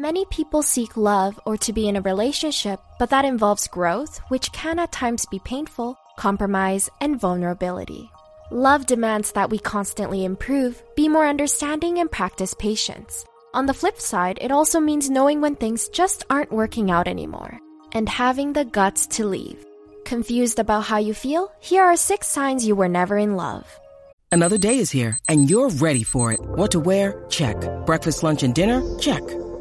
Many people seek love or to be in a relationship, but that involves growth, which can at times be painful, compromise, and vulnerability. Love demands that we constantly improve, be more understanding, and practice patience. On the flip side, it also means knowing when things just aren't working out anymore and having the guts to leave. Confused about how you feel? Here are six signs you were never in love. Another day is here, and you're ready for it. What to wear? Check. Breakfast, lunch, and dinner? Check.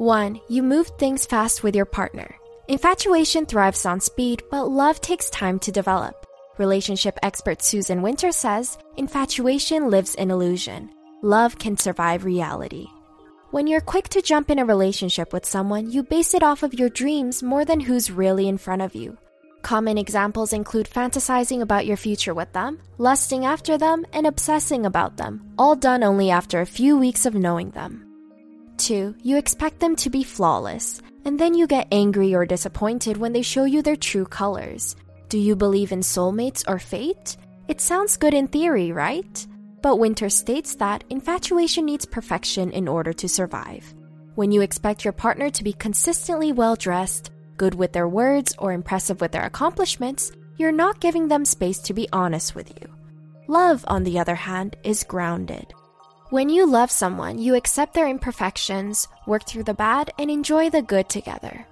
1. You move things fast with your partner. Infatuation thrives on speed, but love takes time to develop. Relationship expert Susan Winter says infatuation lives in illusion. Love can survive reality. When you're quick to jump in a relationship with someone, you base it off of your dreams more than who's really in front of you. Common examples include fantasizing about your future with them, lusting after them, and obsessing about them, all done only after a few weeks of knowing them. 2. You expect them to be flawless, and then you get angry or disappointed when they show you their true colors. Do you believe in soulmates or fate? It sounds good in theory, right? But Winter states that infatuation needs perfection in order to survive. When you expect your partner to be consistently well dressed, good with their words, or impressive with their accomplishments, you're not giving them space to be honest with you. Love, on the other hand, is grounded. When you love someone, you accept their imperfections, work through the bad, and enjoy the good together.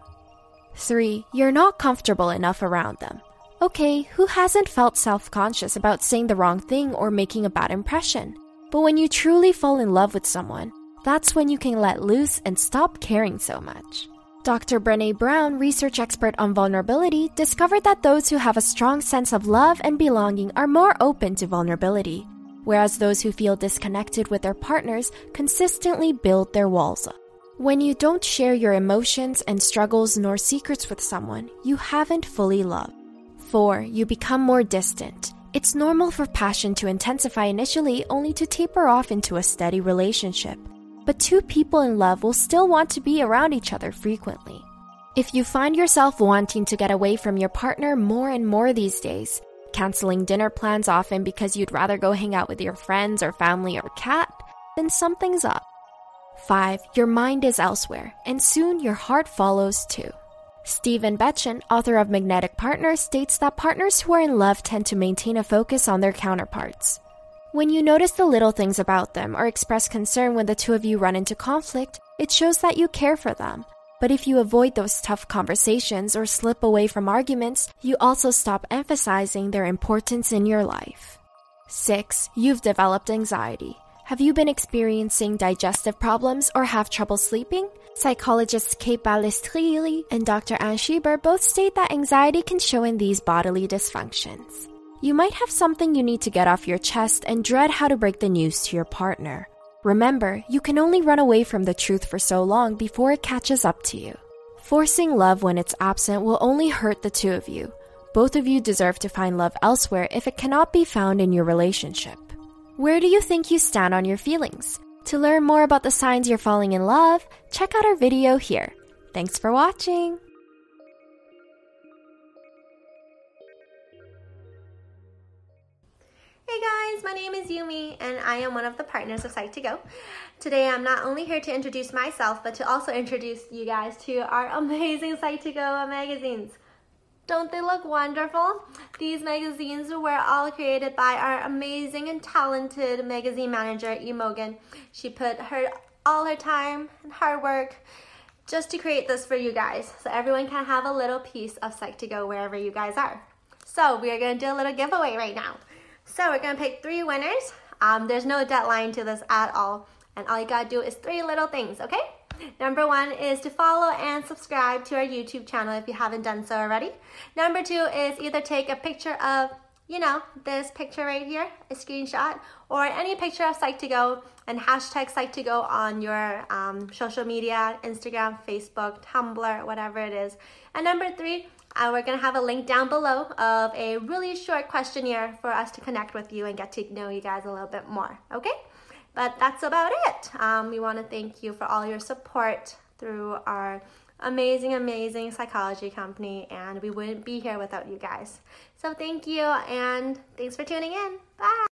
3. You're not comfortable enough around them. Okay, who hasn't felt self conscious about saying the wrong thing or making a bad impression? But when you truly fall in love with someone, that's when you can let loose and stop caring so much. Dr. Brene Brown, research expert on vulnerability, discovered that those who have a strong sense of love and belonging are more open to vulnerability, whereas those who feel disconnected with their partners consistently build their walls up. When you don't share your emotions and struggles nor secrets with someone, you haven't fully loved. 4. You become more distant. It's normal for passion to intensify initially only to taper off into a steady relationship. But two people in love will still want to be around each other frequently. If you find yourself wanting to get away from your partner more and more these days, canceling dinner plans often because you'd rather go hang out with your friends or family or cat, then something's up. 5. Your mind is elsewhere, and soon your heart follows too. Stephen Betchen, author of Magnetic Partners, states that partners who are in love tend to maintain a focus on their counterparts. When you notice the little things about them or express concern when the two of you run into conflict, it shows that you care for them. But if you avoid those tough conversations or slip away from arguments, you also stop emphasizing their importance in your life. 6. You've developed anxiety. Have you been experiencing digestive problems or have trouble sleeping? Psychologists Kate Balistrieri and Dr. Anne Schieber both state that anxiety can show in these bodily dysfunctions. You might have something you need to get off your chest and dread how to break the news to your partner. Remember, you can only run away from the truth for so long before it catches up to you. Forcing love when it's absent will only hurt the two of you. Both of you deserve to find love elsewhere if it cannot be found in your relationship. Where do you think you stand on your feelings? To learn more about the signs you're falling in love, check out our video here. Thanks for watching! Hey guys, my name is Yumi and I am one of the partners of Psych2Go. Today I'm not only here to introduce myself, but to also introduce you guys to our amazing Psych2Go magazines. Don't they look wonderful? These magazines were all created by our amazing and talented magazine manager, Imogen. She put her all her time and hard work just to create this for you guys so everyone can have a little piece of Psych2Go wherever you guys are. So we are gonna do a little giveaway right now. So we're gonna pick three winners. Um, there's no deadline to this at all. And all you gotta do is three little things, okay? Number one is to follow and subscribe to our YouTube channel if you haven't done so already. Number two is either take a picture of, you know, this picture right here, a screenshot, or any picture of Psych2Go and hashtag Psych2Go on your um, social media, Instagram, Facebook, Tumblr, whatever it is. And number three, uh, we're gonna have a link down below of a really short questionnaire for us to connect with you and get to know you guys a little bit more, okay? But that's about it. Um, we want to thank you for all your support through our amazing, amazing psychology company, and we wouldn't be here without you guys. So thank you, and thanks for tuning in. Bye.